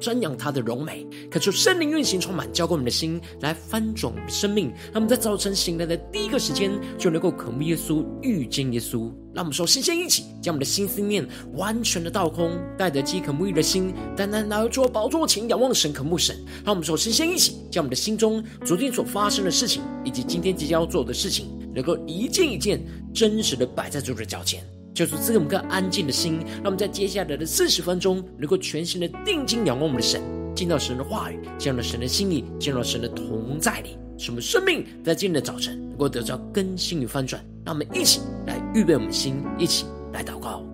瞻仰他的荣美，恳求圣灵运行充满，浇灌我们的心，来翻转我们的生命。让我们在早晨醒来的第一个时间，就能够渴慕耶稣，遇见耶稣。让我们首先先一起将我们的心思念完全的倒空，带着饥渴沐浴的心，单单来到主宝座前仰望神，渴慕神。让我们首先先一起将我们的心中昨天所发生的事情，以及今天即将要做的事情，能够一件一件真实的摆在主的脚前。就是赐给我们更安静的心，让我们在接下来的四十分钟，能够全心的定睛仰望我们的神，进到神的话语，进入到神的心意，见到神的同在里，使我们生命在今天的早晨能够得到更新与翻转。让我们一起来预备我们的心，一起来祷告。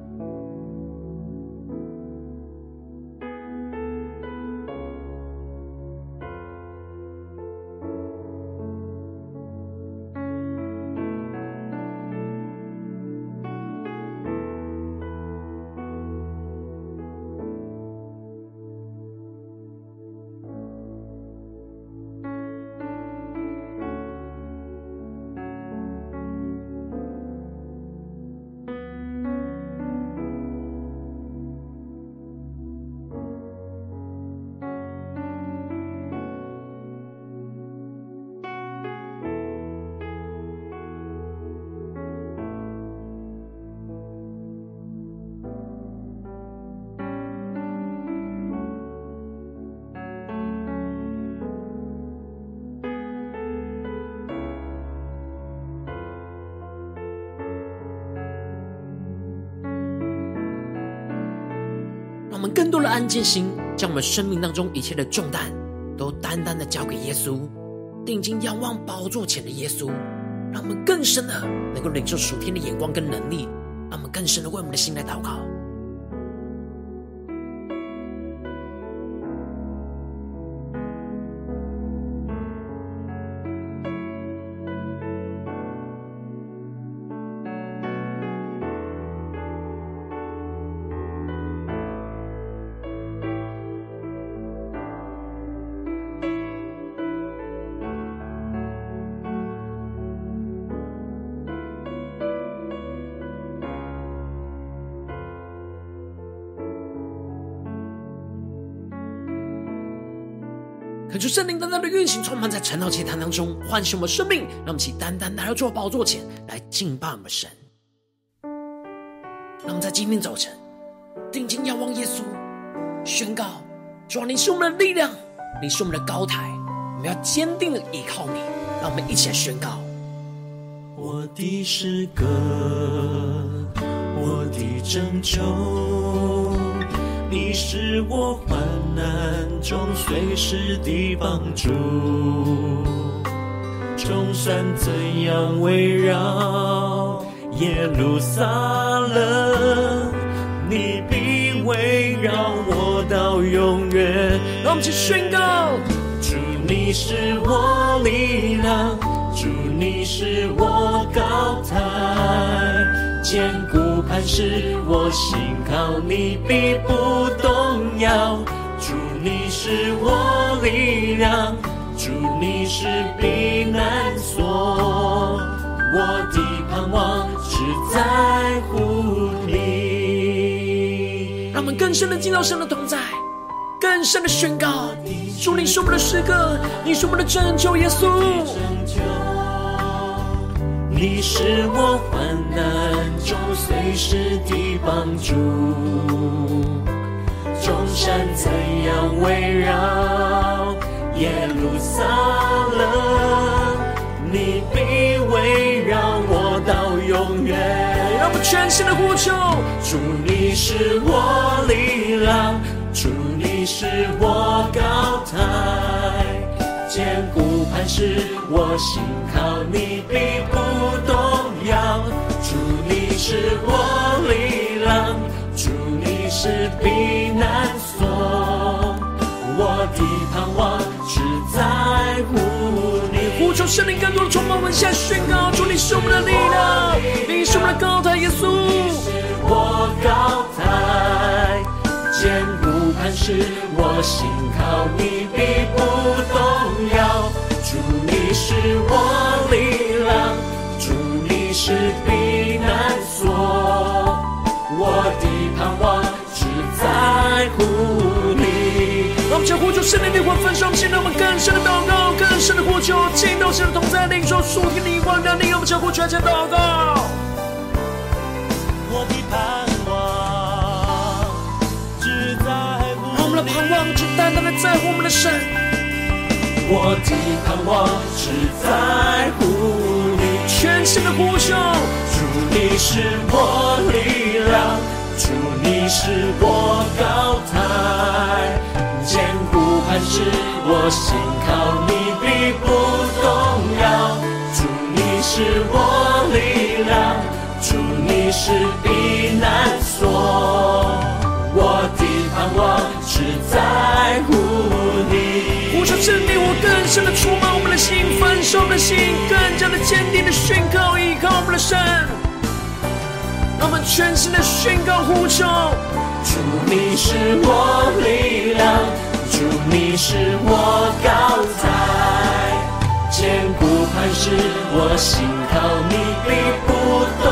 更多的安静心，将我们生命当中一切的重担，都单单的交给耶稣，定睛仰望宝座前的耶稣，让我们更深的能够领受属天的眼光跟能力，让我们更深的为我们的心来祷告。恳求圣灵单单的运行，充满在晨祷祭坛当中，唤醒我们生命，让我们起单单来到主宝座前来敬拜我们神。让我们在今天早晨定睛仰望耶稣，宣告：主啊，你是我们的力量，你是我们的高台，我们要坚定的依靠你。让我们一起来宣告：我的诗歌，我的拯救。你是我患难中随时的帮助，众山怎样围绕耶路撒冷，你必围绕我到永远。让我们一起宣告：主，你是我力量，主，你是我高台。坚固磐石，我心靠你必不动是避难所。我的盼望只在乎你。让我们更深的进到神的同在，更深的宣告：主，你是我们的诗歌，你是我们的拯救，耶稣。你是我患难中随时的帮助，众山怎样围绕耶路撒冷，你必围绕我到永远。让我们全心的呼求，主你是我力量，主你是我高台。坚固磐石，我心靠你必不动摇。主你是我力量，主你是避难所。我的盼望只在乎你。呼求圣灵更多的充满，我们下宣告，主你是我们的力量，你是我们的高台，耶稣。是我高台，坚固磐石，我心靠你，必不动摇。主你是我力量，主你是必。要。圣灵的灵魂焚烧，现在我们更深的祷告，更深的呼求，进到神的同在领受属天的灵光，让你我们脚步全前祷告。我的盼望只在乎你，我们的盼望只单单的在乎我们的神。我的盼望只在乎你，全心的呼求，主你是我力量，主你是我高台。坚固磐石，我心靠你必不动摇。主你是我力量，主你是避难所。我的盼望只在乎你。呼求圣灵，我更深的触摸我们的心，焚烧的心，更加的坚定的宣告，依靠我们的神。让我们全心的宣告呼求。主你是我力量，主你是我高台，坚固磐石，我心靠你必不动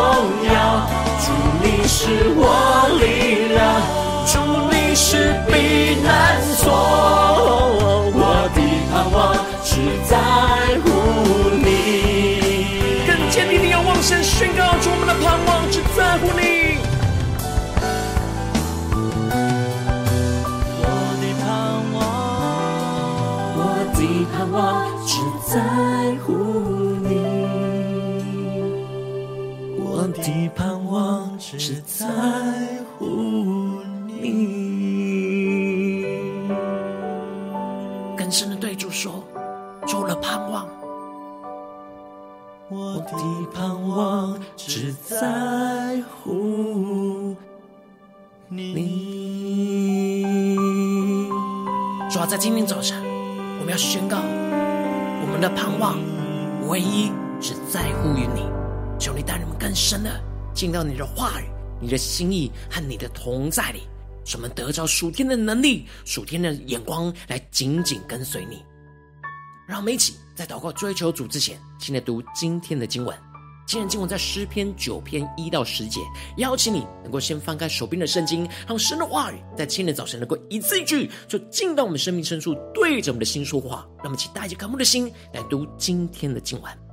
摇。主你是我力量，主你是避难所，在乎你，我的盼望只在乎你。更深的对主说，除了盼望，我的盼望只在乎你。主要在今天早晨。我们要宣告，我的盼望唯一只在乎于你。求你带领我们更深的进到你的话语、你的心意和你的同在里，使我们得着属天的能力、属天的眼光，来紧紧跟随你。让我们一起在祷告追求主之前，先来读今天的经文。今天经文在诗篇九篇一到十节，邀请你能够先翻开手边的圣经，让神的话语在今天早晨能够一字一句，就进到我们生命深处，对着我们的心说话。让我们一起带着感恩的心来读今天的今晚。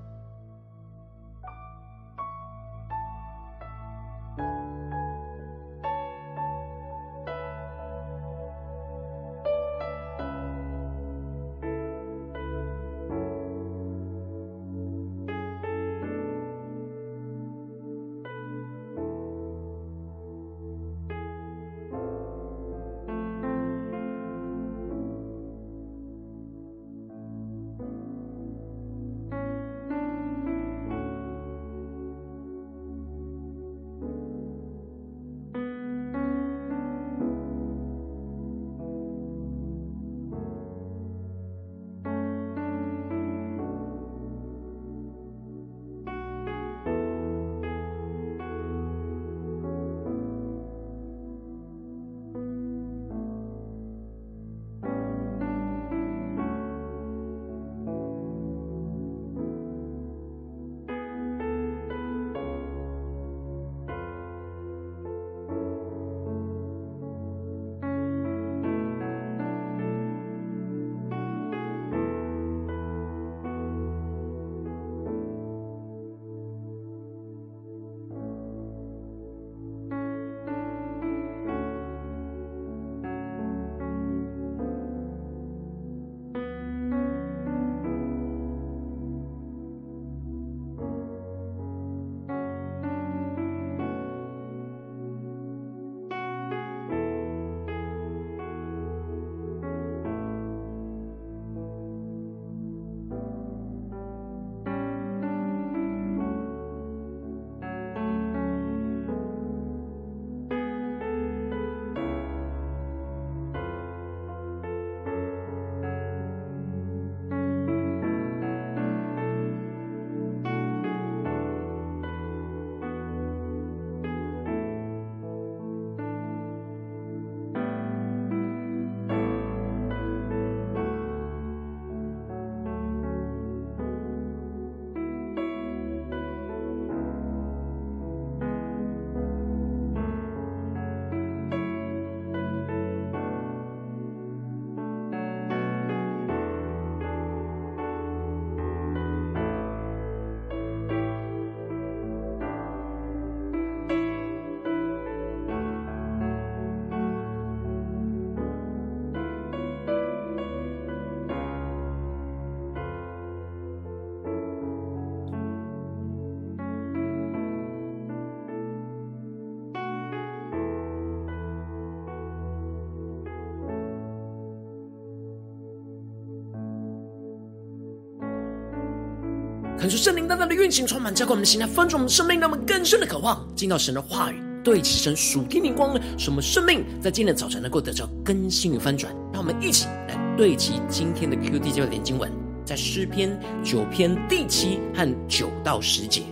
恳求圣灵大大的运行，充满浇灌我们的心，来翻转我们生命，让我们更深的渴望进到神的话语，对齐神属天灵光，使我们生命在今天早晨能够得到更新与翻转。让我们一起来对齐今天的 QD 焦点经文，在诗篇九篇第七和九到十节，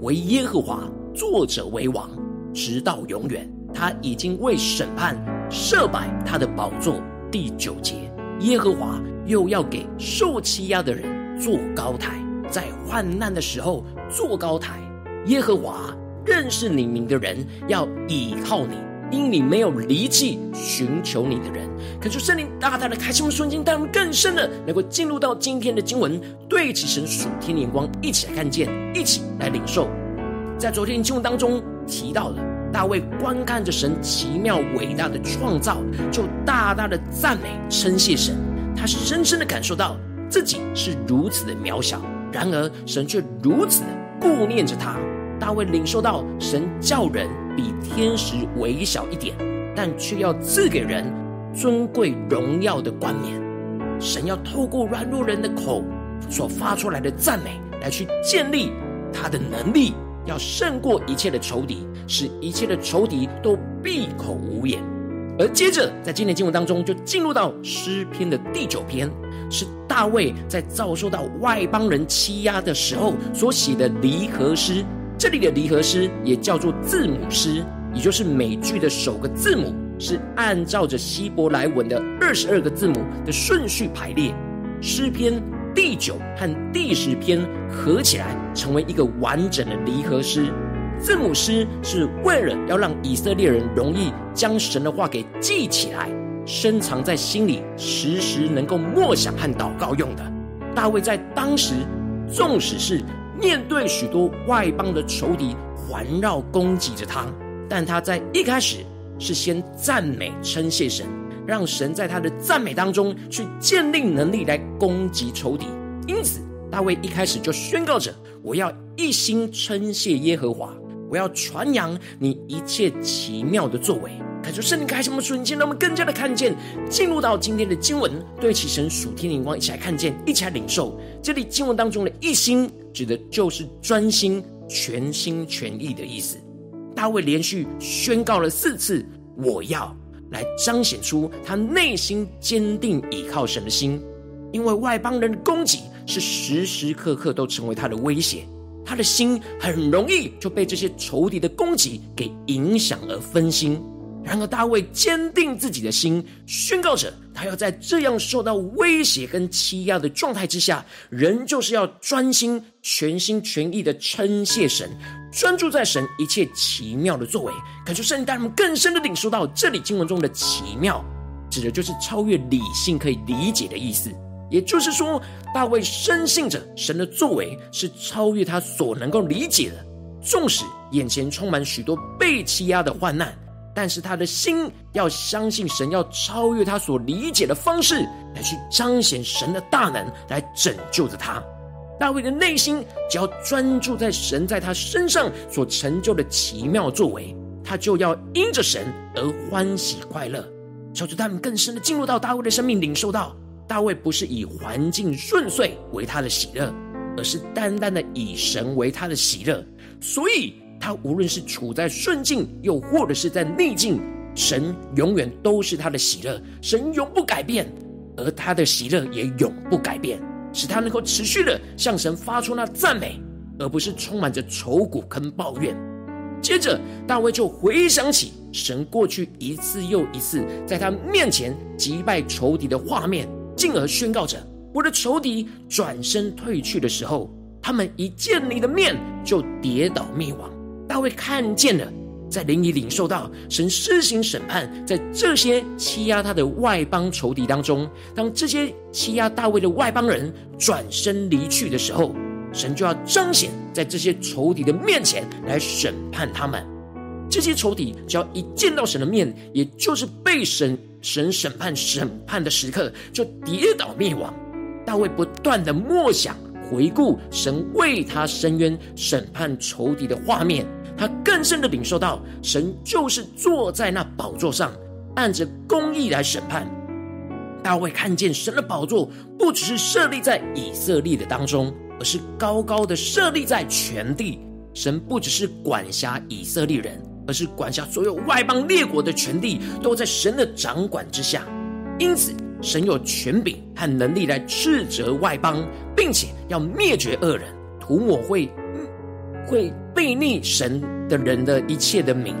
为耶和华作者为王，直到永远。他已经为审判设摆他的宝座。第九节，耶和华又要给受欺压的人做高台，在患难的时候做高台。耶和华认识你名的人要倚靠你，因你没有离弃寻求你的人。恳求圣灵大大的开启我们瞬间，带我们更深的能够进入到今天的经文，对齐神属天的眼光，一起来看见，一起来领受。在昨天的经文当中提到了。大卫观看着神奇妙伟大的创造，就大大的赞美称谢神。他深深的感受到自己是如此的渺小，然而神却如此的顾念着他。大卫领受到神叫人比天使微小一点，但却要赐给人尊贵荣耀的冠冕。神要透过软弱人的口所发出来的赞美，来去建立他的能力。要胜过一切的仇敌，使一切的仇敌都闭口无言。而接着，在今天经文当中，就进入到诗篇的第九篇，是大卫在遭受到外邦人欺压的时候所写的离合诗。这里的离合诗也叫做字母诗，也就是每句的首个字母是按照着希伯来文的二十二个字母的顺序排列。诗篇。第九和第十篇合起来成为一个完整的离合诗。字母诗是为了要让以色列人容易将神的话给记起来，深藏在心里，时时能够默想和祷告用的。大卫在当时，纵使是面对许多外邦的仇敌环绕攻击着他，但他在一开始是先赞美称谢神。让神在他的赞美当中去建立能力来攻击仇敌。因此，大卫一开始就宣告着：“我要一心称谢耶和华，我要传扬你一切奇妙的作为。”感受圣灵开启我们瞬间，让我们更加的看见，进入到今天的经文，对齐神属天灵光，一起来看见，一起来领受。这里经文当中的一心，指的就是专心、全心全意的意思。大卫连续宣告了四次：“我要。”来彰显出他内心坚定倚靠神的心，因为外邦人的攻击是时时刻刻都成为他的威胁，他的心很容易就被这些仇敌的攻击给影响而分心。然而大卫坚定自己的心，宣告着他要在这样受到威胁跟欺压的状态之下，仍旧是要专心、全心全意的称谢神。专注在神一切奇妙的作为，感受圣灵带我们更深的领受到这里经文中的奇妙，指的就是超越理性可以理解的意思。也就是说，大卫深信着神的作为是超越他所能够理解的。纵使眼前充满许多被欺压的患难，但是他的心要相信神要超越他所理解的方式来去彰显神的大能，来拯救着他。大卫的内心只要专注在神在他身上所成就的奇妙作为，他就要因着神而欢喜快乐。求主他们更深的进入到大卫的生命，领受到大卫不是以环境顺遂为他的喜乐，而是单单的以神为他的喜乐。所以，他无论是处在顺境，又或者是在逆境，神永远都是他的喜乐，神永不改变，而他的喜乐也永不改变。使他能够持续的向神发出那赞美，而不是充满着愁苦跟抱怨。接着，大卫就回想起神过去一次又一次在他面前击败仇敌的画面，进而宣告着：“我的仇敌转身退去的时候，他们一见你的面就跌倒灭亡。”大卫看见了。在灵里领受到神施行审判，在这些欺压他的外邦仇敌当中，当这些欺压大卫的外邦人转身离去的时候，神就要彰显在这些仇敌的面前来审判他们。这些仇敌只要一见到神的面，也就是被神神审判审判的时刻，就跌倒灭亡。大卫不断的默想回顾神为他伸冤审判仇敌的画面。他更深的领受到，神就是坐在那宝座上，按着公义来审判。大卫看见神的宝座不只是设立在以色列的当中，而是高高的设立在全地。神不只是管辖以色列人，而是管辖所有外邦列国的全地，都在神的掌管之下。因此，神有权柄和能力来斥责外邦，并且要灭绝恶人，涂抹会会背逆神的人的一切的名，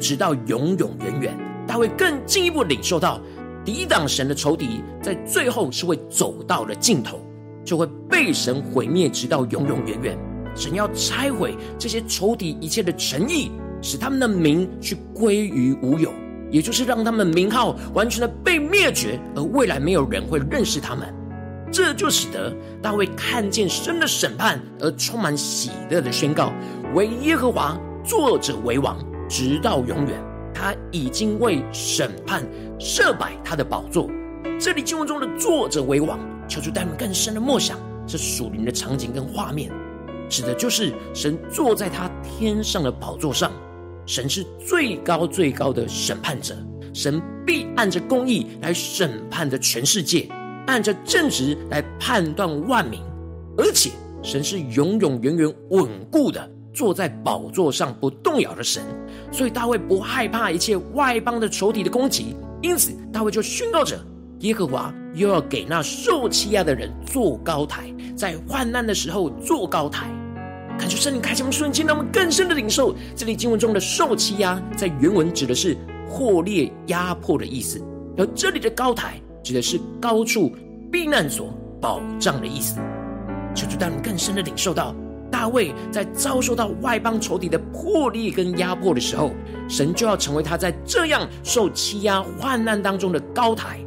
直到永永远远。他会更进一步领受到，抵挡神的仇敌，在最后是会走到了尽头，就会被神毁灭，直到永永远远。神要拆毁这些仇敌一切的诚意，使他们的名去归于无有，也就是让他们名号完全的被灭绝，而未来没有人会认识他们。这就使得大卫看见神的审判，而充满喜乐的宣告：惟耶和华坐着为王，直到永远。他已经为审判设摆他的宝座。这里经文中的坐着为王，求主带们更深的默想这属灵的场景跟画面。指的就是神坐在他天上的宝座上，神是最高最高的审判者，神必按着公义来审判的全世界，按着正直来判断万民，而且神是永永远远稳固的坐在宝座上不动摇的神，所以大卫不害怕一切外邦的仇敌的攻击，因此大卫就宣告着：耶和华又要给那受欺压的人做高台。在患难的时候做高台，感觉圣灵开启我们瞬间，让我们更深的领受这里经文中的受欺压，在原文指的是破裂压迫的意思，而这里的高台指的是高处避难所、保障的意思。求主带我们更深的领受到，大卫在遭受到外邦仇敌的破裂跟压迫的时候，神就要成为他在这样受欺压患难当中的高台。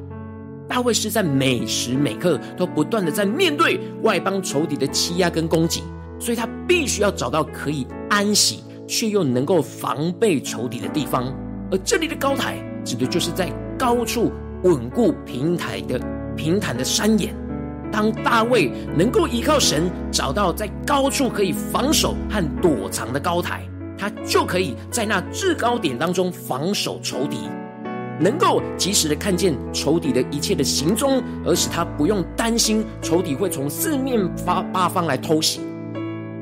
大卫是在每时每刻都不断的在面对外邦仇敌的欺压跟攻击，所以他必须要找到可以安息却又能够防备仇敌的地方。而这里的高台指的就是在高处稳固平台的平坦的山岩。当大卫能够依靠神找到在高处可以防守和躲藏的高台，他就可以在那制高点当中防守仇敌。能够及时的看见仇敌的一切的行踪，而使他不用担心仇敌会从四面八八方来偷袭。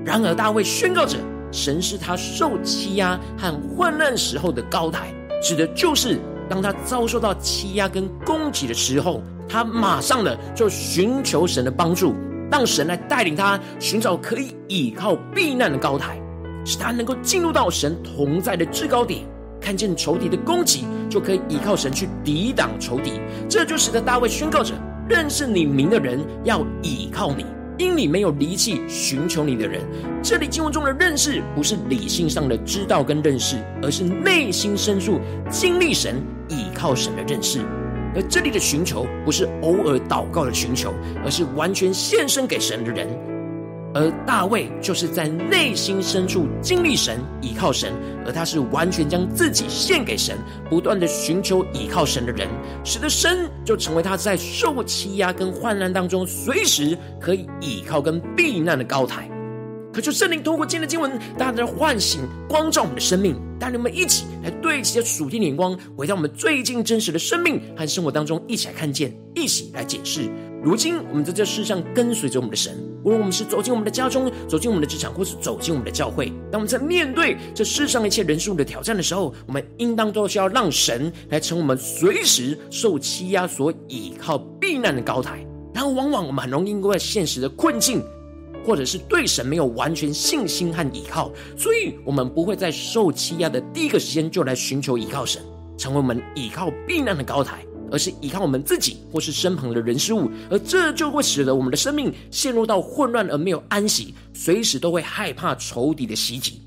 然而，大卫宣告着，神是他受欺压和患难时候的高台，指的就是当他遭受到欺压跟攻击的时候，他马上的就寻求神的帮助，让神来带领他寻找可以倚靠避难的高台，使他能够进入到神同在的制高点。看见仇敌的攻击，就可以依靠神去抵挡仇敌。这就使得大卫宣告着：认识你名的人要倚靠你，因你没有离弃寻求你的人。这里经文中的认识，不是理性上的知道跟认识，而是内心深处经历神、倚靠神的认识。而这里的寻求，不是偶尔祷告的寻求，而是完全献身给神的人。而大卫就是在内心深处经历神、依靠神，而他是完全将自己献给神，不断的寻求依靠神的人，使得神就成为他在受欺压跟患难当中随时可以依靠跟避难的高台。可就圣灵透过今天的经文，大大的唤醒、光照我们的生命，带领我们一起来对齐属天的眼光，回到我们最近真实的生命和生活当中，一起来看见，一起来解释。如今我们在这世上跟随着我们的神。无论我们是走进我们的家中，走进我们的职场，或是走进我们的教会，当我们在面对这世上一切人事物的挑战的时候，我们应当都是要让神来成我们随时受欺压所倚靠避难的高台。然后，往往我们很容易因为现实的困境，或者是对神没有完全信心和依靠，所以我们不会在受欺压的第一个时间就来寻求依靠神，成为我们依靠避难的高台。而是依靠我们自己，或是身旁的人事物，而这就会使得我们的生命陷入到混乱而没有安息，随时都会害怕仇敌的袭击。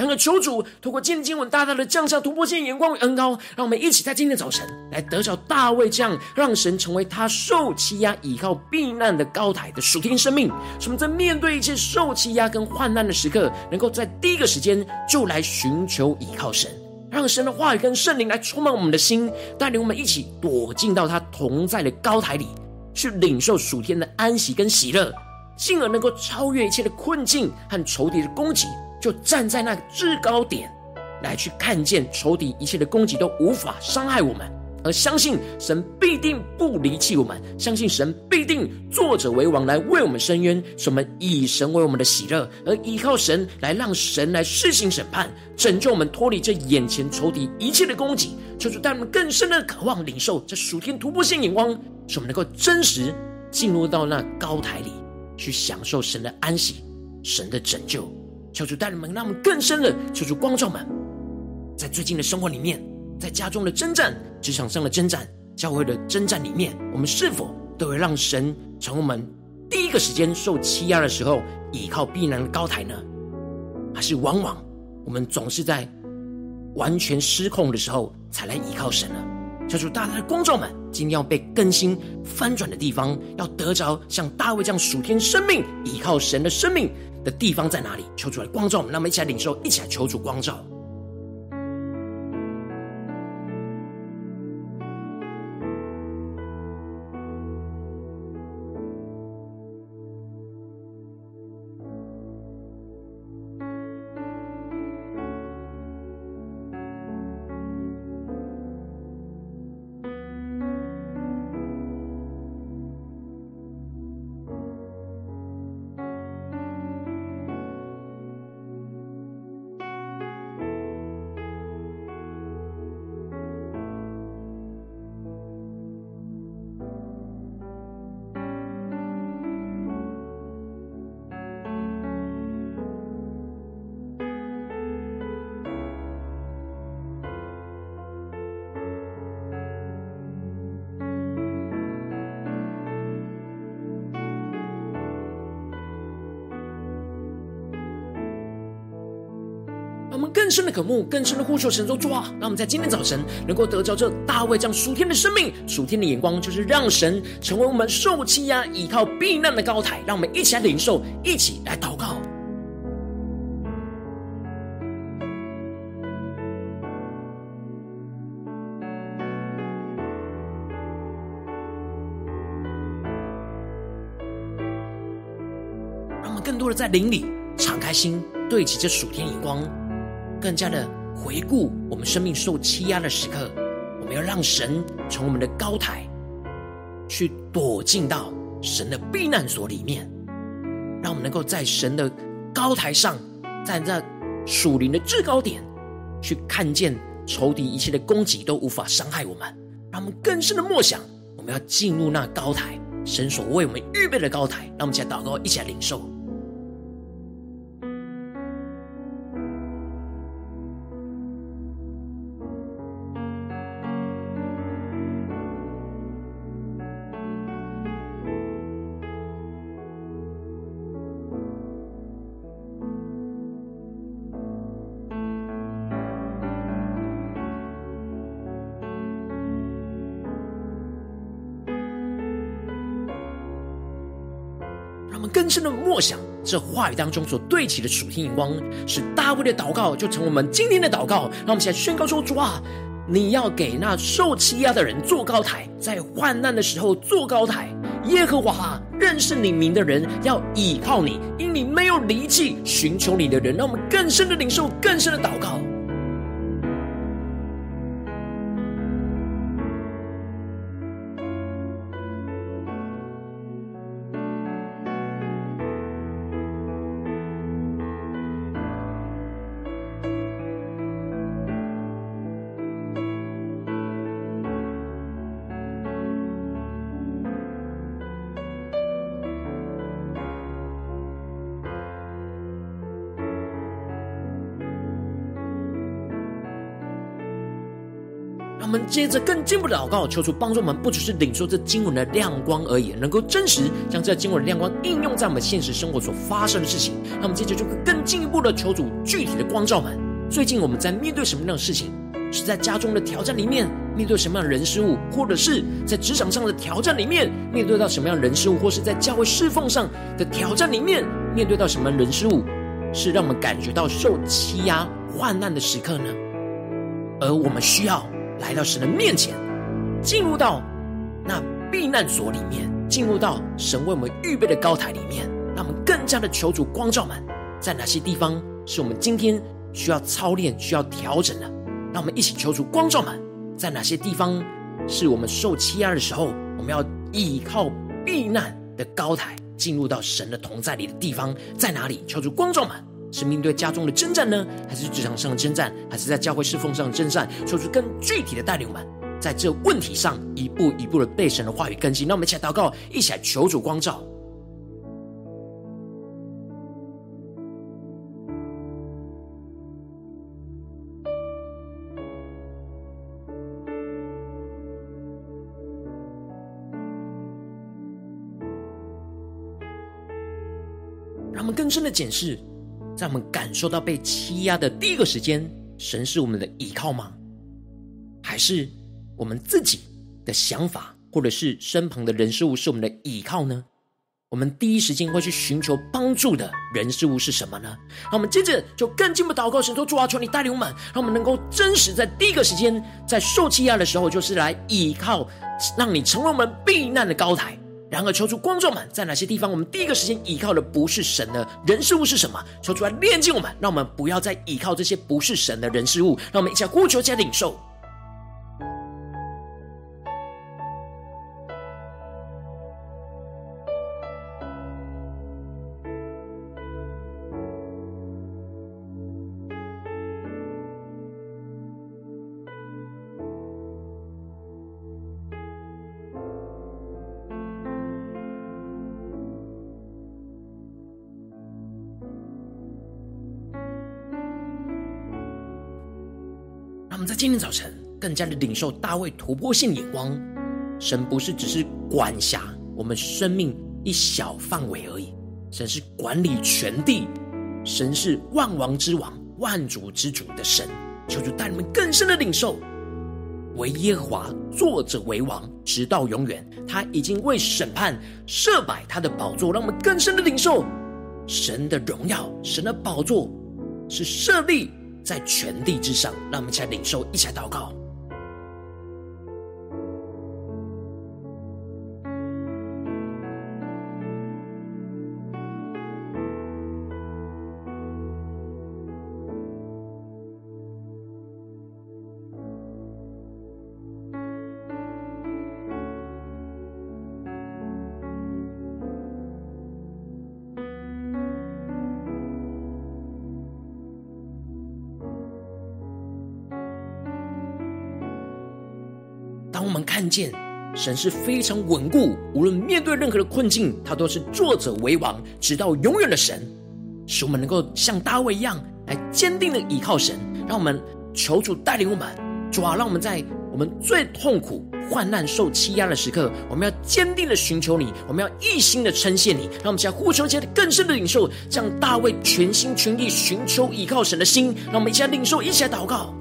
然而，求主透过今天经文，大大的降下突破性眼光与恩膏，让我们一起在今天早晨来得着大卫这样，让神成为他受欺压、倚靠避难的高台的属天生命。使我们在面对一切受欺压跟患难的时刻，能够在第一个时间就来寻求倚靠神。让神的话语跟圣灵来充满我们的心，带领我们一起躲进到他同在的高台里，去领受属天的安息跟喜乐，进而能够超越一切的困境和仇敌的攻击，就站在那个制高点，来去看见仇敌一切的攻击都无法伤害我们，而相信神必定不离弃我们，相信神必定坐者为王来为我们伸冤，使我们以神为我们的喜乐，而依靠神来让神来施行审判，拯救我们脱离这眼前仇敌一切的攻击。求主带我们更深的渴望领受这属天突破性眼光，使我们能够真实进入到那高台里去享受神的安息、神的拯救。求主带领们，让我们更深的求主光照们，在最近的生活里面，在家中的征战、职场上的征战、教会的征战里面，我们是否都会让神从我们第一个时间受欺压的时候，倚靠避难的高台呢？还是往往我们总是在完全失控的时候才来依靠神呢？求主大大的光照们，今天要被更新翻转的地方，要得着像大卫这样属天生命、依靠神的生命的地方在哪里？求主来光照我们，让我们一起来领受，一起来求主光照。更深的渴慕，更深的呼求神说主啊，让我们在今天早晨能够得着这大卫这样属天的生命、属天的眼光，就是让神成为我们受欺压、依靠避难的高台。让我们一起来领受，一起来祷告。让我们更多的在灵里敞开心，对齐这属天眼光。更加的回顾我们生命受欺压的时刻，我们要让神从我们的高台去躲进到神的避难所里面，让我们能够在神的高台上，站在属灵的制高点，去看见仇敌一切的攻击都无法伤害我们。让我们更深的默想，我们要进入那高台，神所为我们预备的高台。让我们一起来祷告，一起来领受。这话语当中所对齐的属天眼光，使大卫的祷告就成我们今天的祷告。让我们现在宣告说：主啊，你要给那受欺压的人做高台，在患难的时候做高台。耶和华认识你名的人要倚靠你，因你没有离弃寻求你的人。让我们更深的领受，更深的祷告。我们接着更进一步的祷告，求主帮助我们，不只是领受这经文的亮光而已，能够真实将这经文的亮光应用在我们现实生活所发生的事情。那我们接着就更进一步的求主具体的光照们。最近我们在面对什么样的事情？是在家中的挑战里面面对什么样的人事物，或者是在职场上的挑战里面面对到什么样的人事物，或是在教会侍奉上的挑战里面面对到什么人事物，是让我们感觉到受欺压、患难的时刻呢？而我们需要。来到神的面前，进入到那避难所里面，进入到神为我们预备的高台里面，让我们更加的求主光照们，在哪些地方是我们今天需要操练、需要调整的？让我们一起求主光照们，在哪些地方是我们受欺压的时候，我们要依靠避难的高台，进入到神的同在里的地方，在哪里？求主光照们，是面对家中的征战呢，还是职场上的征战，还是在教会侍奉上的征战？说出更具体的带领们，在这问题上一步一步的被神的话语更新。那我们一起来祷告，一起来求主光照。让我们更深的检视，在我们感受到被欺压的第一个时间，神是我们的依靠吗？还是我们自己的想法，或者是身旁的人事物是我们的依靠呢？我们第一时间会去寻求帮助的人事物是什么呢？那我们接着就更进一步祷告，神说：主啊，求你带领我们，让我们能够真实在第一个时间，在受欺压的时候，就是来依靠，让你成为我们避难的高台。然而，求主光照们，在哪些地方，我们第一个时间依靠的不是神的人事物是什么？求出来炼净我们，让我们不要再依靠这些不是神的人事物。让我们一起呼求，加领受。我们在今天早晨更加的领受大卫突破性眼光，神不是只是管辖我们生命一小范围而已，神是管理全地，神是万王之王、万主之主的神。求主带你们更深的领受，为耶和华坐着为王，直到永远。他已经为审判设摆他的宝座，让我们更深的领受神的荣耀，神的宝座是设立。在全地之上，让我们一起来领受，一起来祷告。见神是非常稳固，无论面对任何的困境，他都是作者为王，直到永远的神，使我们能够像大卫一样来坚定的依靠神。让我们求主带领我们，主啊，让我们在我们最痛苦、患难、受欺压的时刻，我们要坚定的寻求你，我们要一心的称谢你。让我们将呼求接着更深的领受，像大卫全心全意寻求依靠神的心。让我们一起来领受，一起来祷告。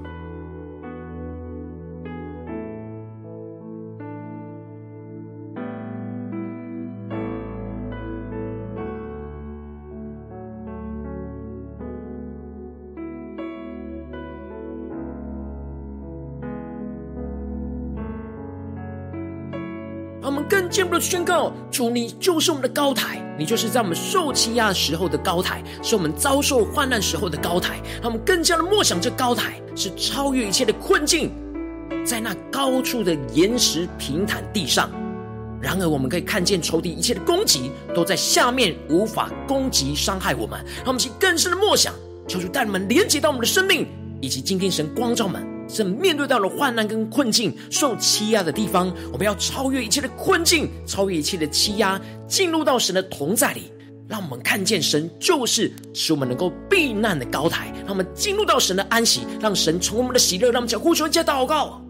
进一步的宣告：主，你就是我们的高台，你就是在我们受欺压时候的高台，是我们遭受患难时候的高台。让我们更加的默想，这高台是超越一切的困境，在那高处的岩石平坦地上。然而，我们可以看见仇敌一切的攻击都在下面，无法攻击伤害我们。让我们去更深的默想，求主带我们连接到我们的生命，以及今天神光照们。正面对到了患难跟困境、受欺压的地方，我们要超越一切的困境，超越一切的欺压，进入到神的同在里，让我们看见神就是使我们能够避难的高台，让我们进入到神的安息，让神从我们的喜乐，让我们讲呼求加祷告。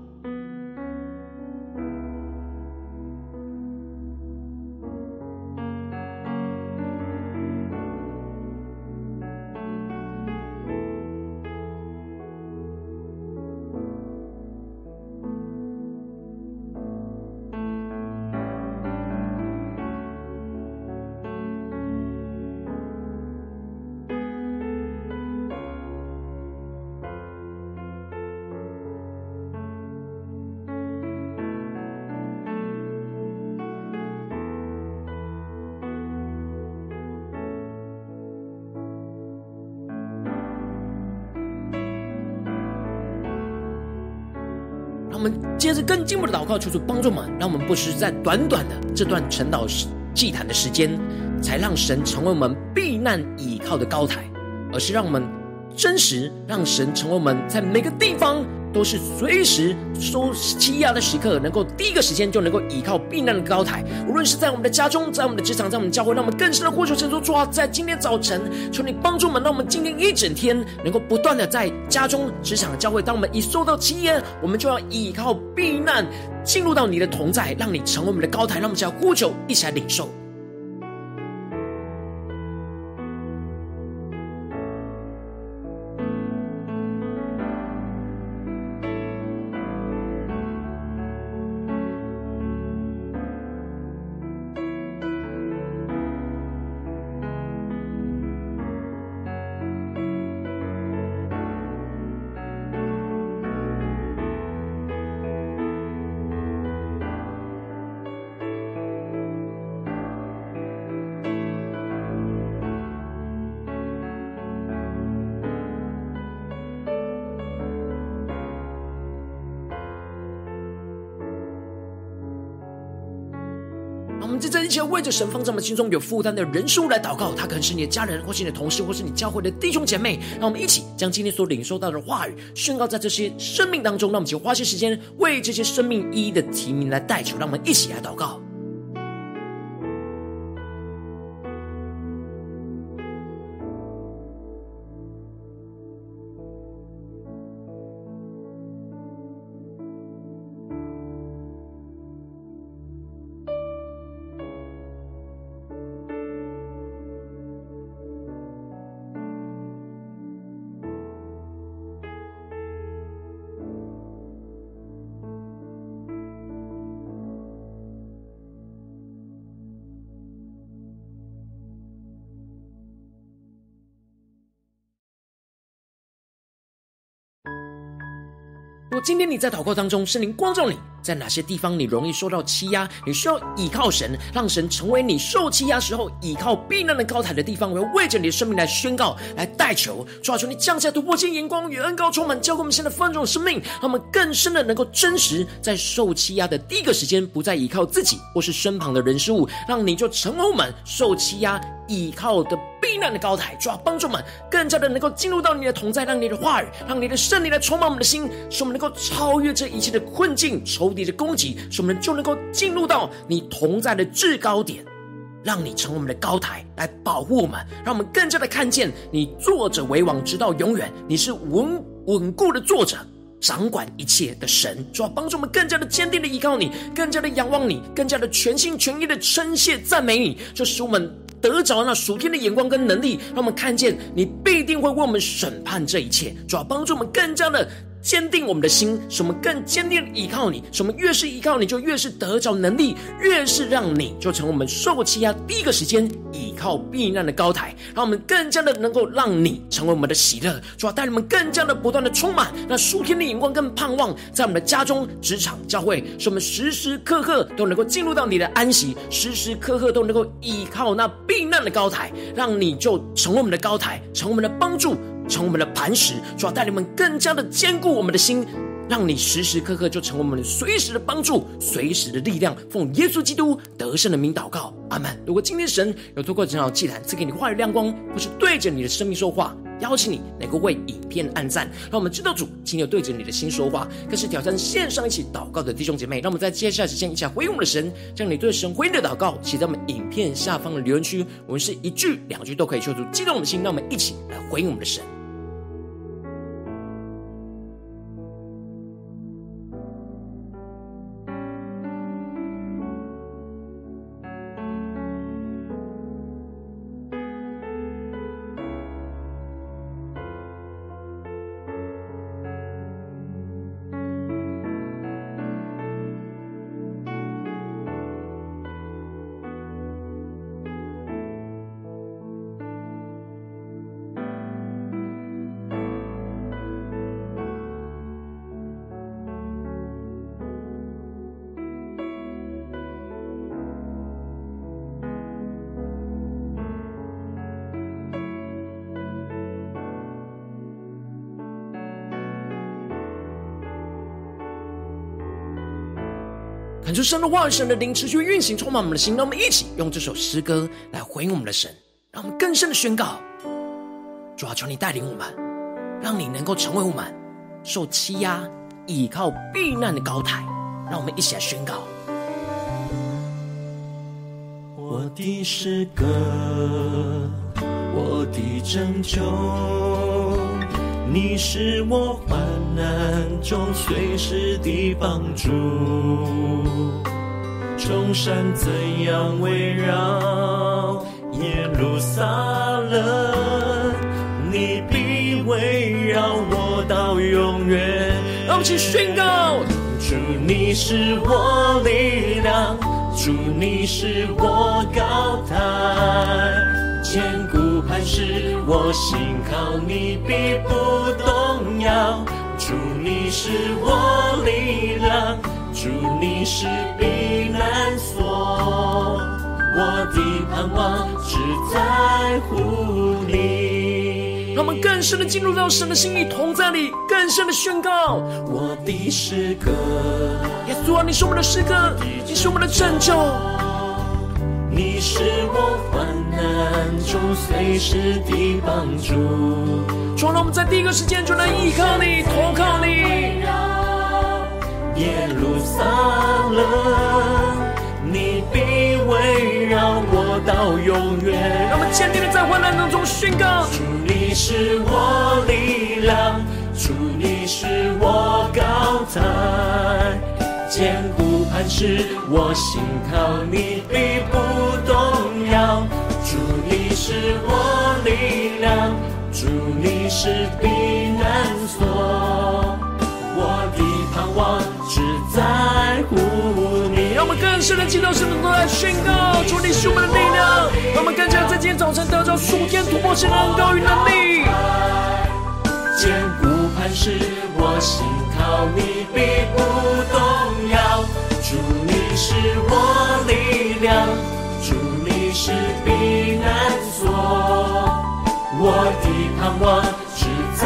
我们接着更进一步的祷告，求主帮助我们，让我们不是在短短的这段晨祷祭坛的时间，才让神成为我们避难倚靠的高台，而是让我们真实让神成为我们在每个地方。都是随时受欺压的时刻，能够第一个时间就能够依靠避难的高台。无论是在我们的家中，在我们的职场，在我们的教会，让我们更深的呼求神说：主啊，在今天早晨，求你帮助我们，让我们今天一整天能够不断的在家中、职场、教会。当我们一受到欺压，我们就要依靠避难，进入到你的同在，让你成为我们的高台。让我们只要呼求，一起来领受。我们在这一些为着神放在我们心中有负担的人数来祷告，他可能是你的家人，或是你的同事，或是你教会的弟兄姐妹。让我们一起将今天所领受到的话语宣告在这些生命当中。让我们就花些时间为这些生命一一的提名来代求。让我们一起来祷告。今天你在祷告当中，圣灵光照你，在哪些地方你容易受到欺压？你需要倚靠神，让神成为你受欺压时候倚靠避难的高台的地方。我要为着你的生命来宣告、来代求，抓住你降下突破性眼光与恩膏充满，教给我们现在丰盛生命，让我们更深的能够真实在受欺压的第一个时间，不再依靠自己或是身旁的人事物，让你就成为我们受欺压依靠的避难的高台，主要帮助我们更加的能够进入到你的同在，让你的话语，让你的圣灵来充满我们的心，使我们能够超越这一切的困境、仇敌的攻击，使我们就能够进入到你同在的制高点，让你成为我们的高台，来保护我们，让我们更加的看见你坐着为王直到永远，你是稳稳固的坐着，掌管一切的神，主要帮助我们更加的坚定的依靠你，更加的仰望你，更加的全心全意的称谢赞美你，就使我们。得着那属天的眼光跟能力，让我们看见你必定会为我们审判这一切，主要帮助我们更加的。坚定我们的心，使我们更坚定的依靠你。使我们越是依靠你，就越是得着能力，越是让你就成为我们受欺压第一个时间依靠避难的高台，让我们更加的能够让你成为我们的喜乐。主要带你们更加的不断的充满那属天的眼光跟盼望，在我们的家中、职场、教会，使我们时时刻刻都能够进入到你的安息，时时刻刻都能够依靠那避难的高台，让你就成为我们的高台，成为我们的帮助。成为我们的磐石，主要带领我们更加的坚固我们的心，让你时时刻刻就成为我们随时的帮助、随时的力量。奉耶稣基督得胜的名祷告，阿门。如果今天神有透过这场祭坛赐给你话语亮光，或是对着你的生命说话，邀请你能够为影片按赞，让我们知道主今天对着你的心说话，更是挑战线上一起祷告的弟兄姐妹。让我们在接下来时间一起来回应我们的神，将你对神回应的祷告写在我们影片下方的留言区。我们是一句两句都可以说出激动我们的心，让我们一起来回应我们的神。出神的话语、神的灵持续运行，充满我们的心。让我们一起用这首诗歌来回应我们的神，让我们更深的宣告：主啊，求你带领我们，让你能够成为我们受欺压、倚靠避难的高台。让我们一起来宣告。我的诗歌，我的拯救，你是我患难中随时的帮助。众山怎样围绕耶路撒冷，你必围绕我到永远。让我们一起宣告。主，你是我力量，主，你是我高台，坚固磐石，我心靠你必不动摇。主，你是我力量，主，你是避难所，我的盼望只在乎你。让我们更深的进入到神的心意同在里，更深的宣告我的诗歌。耶稣啊，你是我们的诗歌，你是我们的拯救，你是我患难中随时的帮助。主啊，我们在第一个时间就能依靠你，投靠你。耶路撒冷，你必围绕我到永远。让我们坚定的在患难当中宣告。主你是我力量，主，你是我高台，坚固磐石，我心靠你必不动摇。你是我力量，主，你是避难所，我的盼望只在乎你。让我们更深的进到神的国来宣告，主，你是我们的力量，让我们更加在今天早晨得着属天突破性的恩膏与能力。坚固磐石，我心靠你必不动摇。主，你是我力量，是避难所，我的盼望只在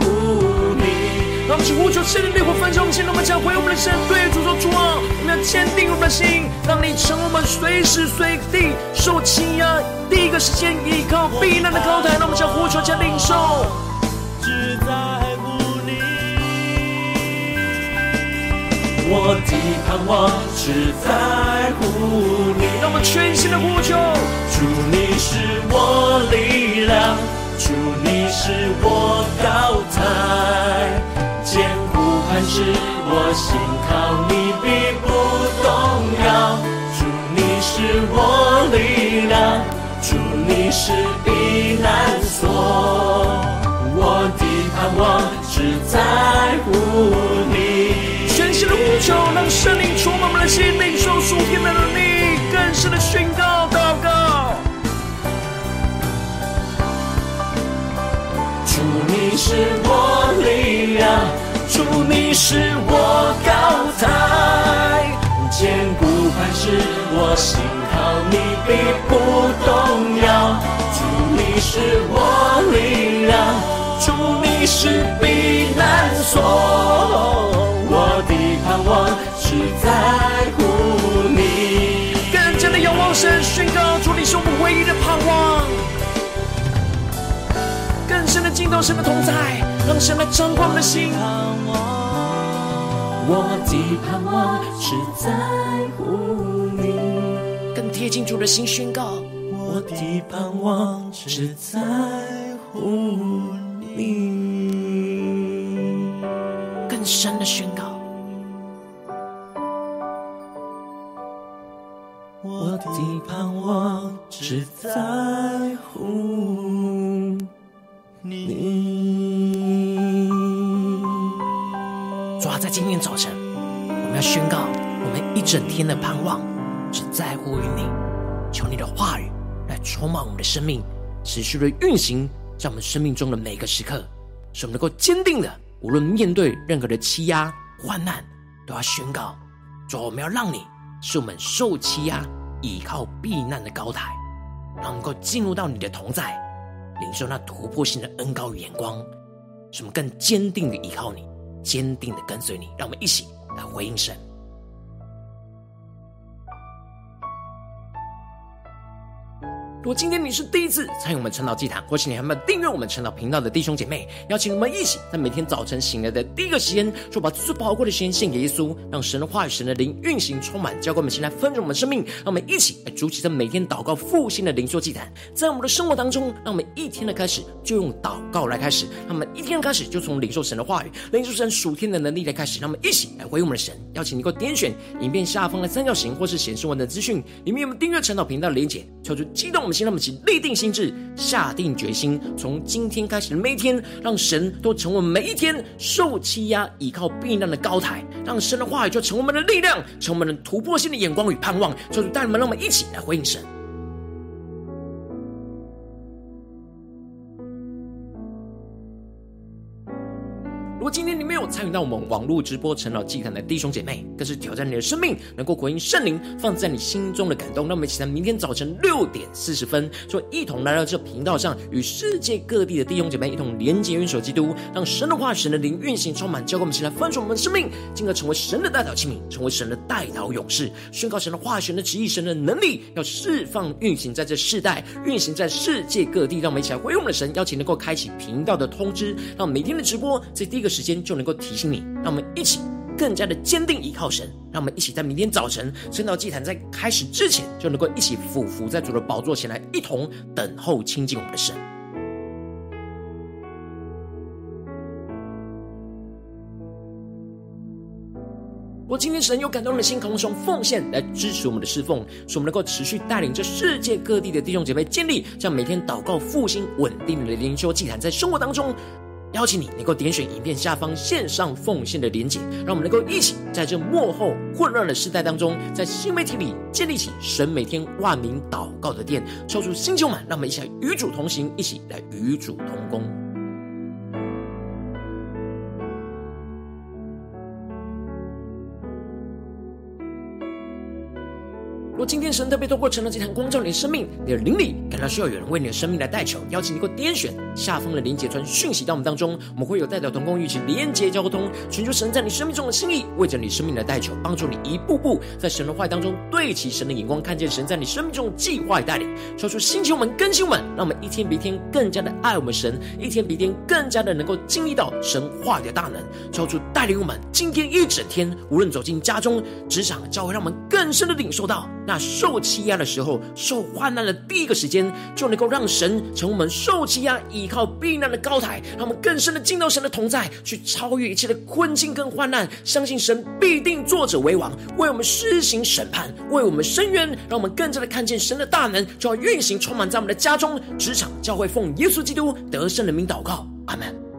乎你。让我们呼求圣灵烈火焚烧我们心，让我们讲回我们的神，对主说主啊，我们要坚定我们的心，让你成我们随时随地受欺压，第一个时间依靠避难的高台，让我们讲呼求加领受。只在乎你，我的盼望只在乎你。全新的呼求，主，你是我力量，主，你是我高台，坚固磐石，我心靠你必不动摇。主，你是我力量，主，你是避难所。我的盼望只在乎你，全新的呼求，让圣灵充满我们的心，领受属天的能力，更深的宣告祷告。主，你是我力量，主，你是我高台，坚固磐石，我心靠你必不动摇。主，你是我力量。主，你是避难所，我的盼望只在乎。加的仰望神，宣告主，你是我们唯一的盼望。更深的进到神的同在，让神来掌管我们的心。我的盼望是在乎你。更贴近主的心，宣告我的盼望只在乎。你更深的宣告，天的盼望只在乎于你。求你的话语来充满我们的生命，持续的运行。在我们生命中的每个时刻，使我们能够坚定的，无论面对任何的欺压、患难，都要宣告：主，我们要让你是我们受欺压、倚靠避难的高台，让我们能够进入到你的同在，领受那突破性的恩膏与眼光，使我们更坚定的依靠你，坚定的跟随你。让我们一起来回应神。如果今天你是第一次参与我们晨祷祭坛，或是你还没有订阅我们晨祷频道的弟兄姐妹，邀请你们一起在每天早晨醒来的第一个时间，就把最宝贵的时间献给耶稣，让神的话语、神的灵运行充满，教灌我们，现在丰盛我们生命。让我们一起来筑起这每天祷告复兴的灵修祭坛，在我们的生活当中，让我们一天的开始就用祷告来开始，让我们一天的开始就从领受神的话语、领受神属天的能力来开始。让我们一起来回应我们的神。邀请你给我点选影片下方的三角形，或是显示文的资讯里面有没有订阅晨祷频道的连结，求出激动们心，让我们一起立定。心智，下定决心，从今天开始的每一天，让神都成为每一天受欺压、依靠避难的高台，让神的话语就成为我们的力量，成为我们的突破性的眼光与盼望。求主带领们，让我们一起来回应神。参与到我们网络直播成了祭坛的弟兄姐妹，更是挑战你的生命，能够回应圣灵放在你心中的感动。让我们一起在明天早晨六点四十分，说一同来到这频道上，与世界各地的弟兄姐妹一同连接、元首基督，让神的话、神的灵运行充满，教给我们起来分盛我们的生命，进而成为神的代祷器皿，成为神的代祷勇士，宣告神的话、神的旨意、神的能力，要释放运行在这世代，运行在世界各地。让我们一起来回应我们的神，邀请能够开启频道的通知，让每天的直播在第一个。时间就能够提醒你，让我们一起更加的坚定依靠神，让我们一起在明天早晨晨祷祭坛在开始之前，就能够一起俯伏在主的宝座前来，一同等候亲近我们的神。我今天神有感动的心，渴望用奉献来支持我们的侍奉，使我们能够持续带领着世界各地的弟兄姐妹建立这样每天祷告复兴稳定的灵修祭坛，在生活当中。邀请你能够点选影片下方线上奉献的连结，让我们能够一起在这幕后混乱的时代当中，在新媒体里建立起神每天万名祷告的殿，抽出新旧满，让我们一起来与主同行，一起来与主同工。若今天神特别透过晨祷祭坛光照你的生命，你的灵里感到需要有人为你的生命来代求，邀请你过点选下方的连结传讯息到我们当中，我们会有代表同工一起连结交通，寻求神。在你生命中的心意，为着你生命的代求，帮助你一步步在神的话当中对齐神。的眼光，看见神。在你生命中的计划与带领，说出星球们更新们，让我们一天比一天更加的爱我们神，一天比一天更加的能够经历到神话的大能，说出带领我们今天一整天，无论走进家中、职场、教会，让我们更深的领受到。那受欺压的时候，受患难的第一个时间，就能够让神成我们受欺压、依靠避难的高台，让我们更深的进到神的同在，去超越一切的困境跟患难。相信神必定作者为王，为我们施行审判，为我们伸冤，让我们更加的看见神的大能，就要运行充满在我们的家中、职场、教会，奉耶稣基督得胜的名祷告，阿门。